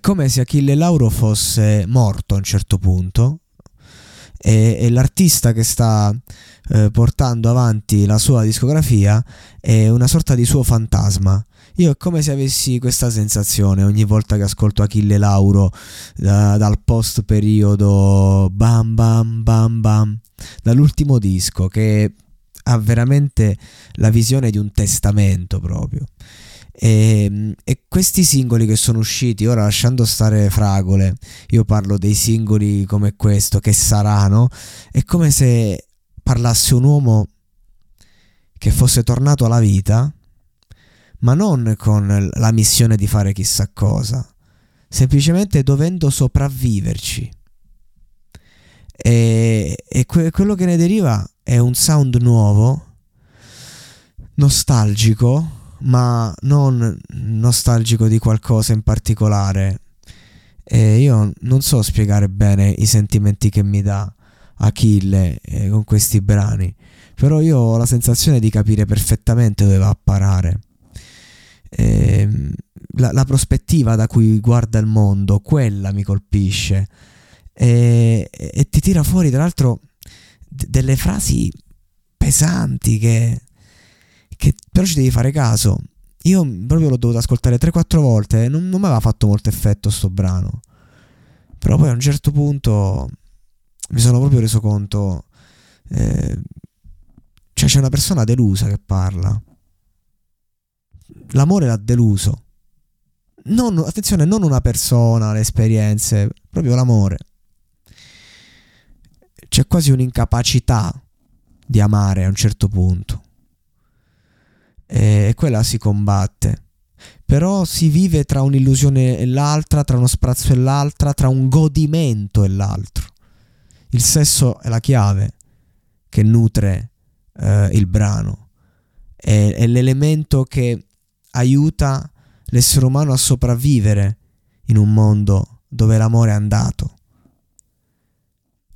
È come se Achille Lauro fosse morto a un certo punto e, e l'artista che sta eh, portando avanti la sua discografia è una sorta di suo fantasma. Io è come se avessi questa sensazione ogni volta che ascolto Achille Lauro da, dal post periodo bam bam bam bam dall'ultimo disco che ha veramente la visione di un testamento proprio. E, e, questi singoli che sono usciti, ora lasciando stare fragole, io parlo dei singoli come questo, che saranno, è come se parlasse un uomo che fosse tornato alla vita, ma non con la missione di fare chissà cosa, semplicemente dovendo sopravviverci. E, e que- quello che ne deriva è un sound nuovo, nostalgico, ma non nostalgico di qualcosa in particolare. E io non so spiegare bene i sentimenti che mi dà Achille eh, con questi brani, però io ho la sensazione di capire perfettamente dove va a parare. E, la, la, prospettiva da cui guarda il mondo, quella mi colpisce e, e ti tira fuori, tra l'altro, d- delle frasi pesanti che che però ci devi fare caso. Io proprio l'ho dovuto ascoltare 3-4 volte, non, non mi aveva fatto molto effetto sto brano. Però poi a un certo punto mi sono proprio reso conto, eh, cioè c'è una persona delusa che parla. L'amore l'ha deluso. Non, attenzione, non una persona, le esperienze, proprio l'amore. C'è quasi un'incapacità di amare a un certo punto e quella si combatte. Però si vive tra un'illusione e l'altra, tra uno sprazzo e l'altra, tra un godimento e l'altro. Il sesso è la chiave che nutre eh, il brano, è, è l'elemento che aiuta l'essere umano a sopravvivere in un mondo dove l'amore è andato.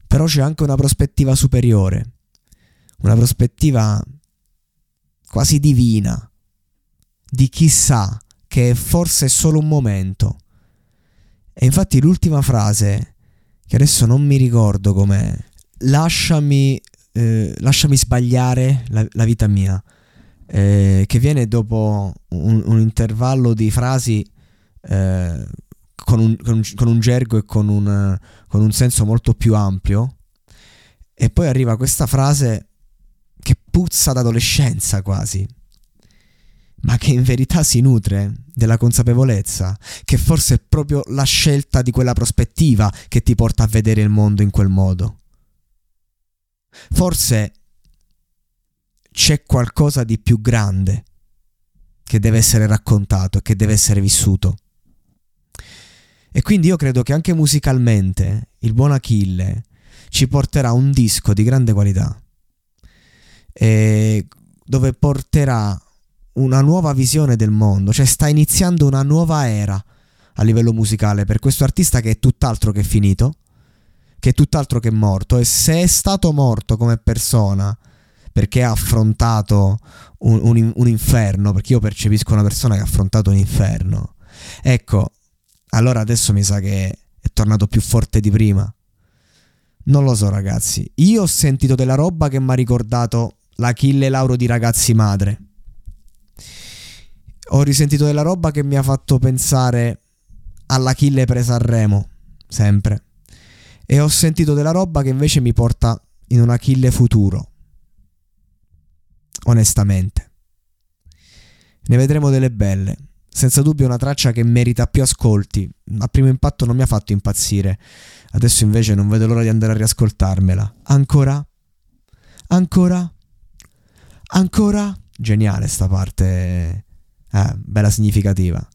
Però c'è anche una prospettiva superiore, una prospettiva quasi divina, di chissà che forse è solo un momento. E infatti l'ultima frase, che adesso non mi ricordo com'è, lasciami, eh, lasciami sbagliare la, la vita mia, eh, che viene dopo un, un intervallo di frasi eh, con, un, con, un, con, un, gergo e con un, con un senso molto più ampio, e poi arriva questa frase puzza d'adolescenza quasi, ma che in verità si nutre della consapevolezza che forse è proprio la scelta di quella prospettiva che ti porta a vedere il mondo in quel modo. Forse c'è qualcosa di più grande che deve essere raccontato e che deve essere vissuto. E quindi io credo che anche musicalmente il buon Achille ci porterà un disco di grande qualità eh, dove porterà una nuova visione del mondo, cioè sta iniziando una nuova era a livello musicale per questo artista che è tutt'altro che finito, che è tutt'altro che morto. E se è stato morto come persona perché ha affrontato un, un, un inferno, perché io percepisco una persona che ha affrontato un inferno, ecco, allora adesso mi sa che è tornato più forte di prima. Non lo so ragazzi, io ho sentito della roba che mi ha ricordato l'Achille Lauro di Ragazzi Madre. Ho risentito della roba che mi ha fatto pensare all'Achille presa a Remo, sempre. E ho sentito della roba che invece mi porta in un Achille futuro. Onestamente. Ne vedremo delle belle. Senza dubbio una traccia che merita più ascolti. A primo impatto non mi ha fatto impazzire. Adesso invece non vedo l'ora di andare a riascoltarmela. Ancora? Ancora? Ancora? Geniale sta parte. Eh, bella significativa.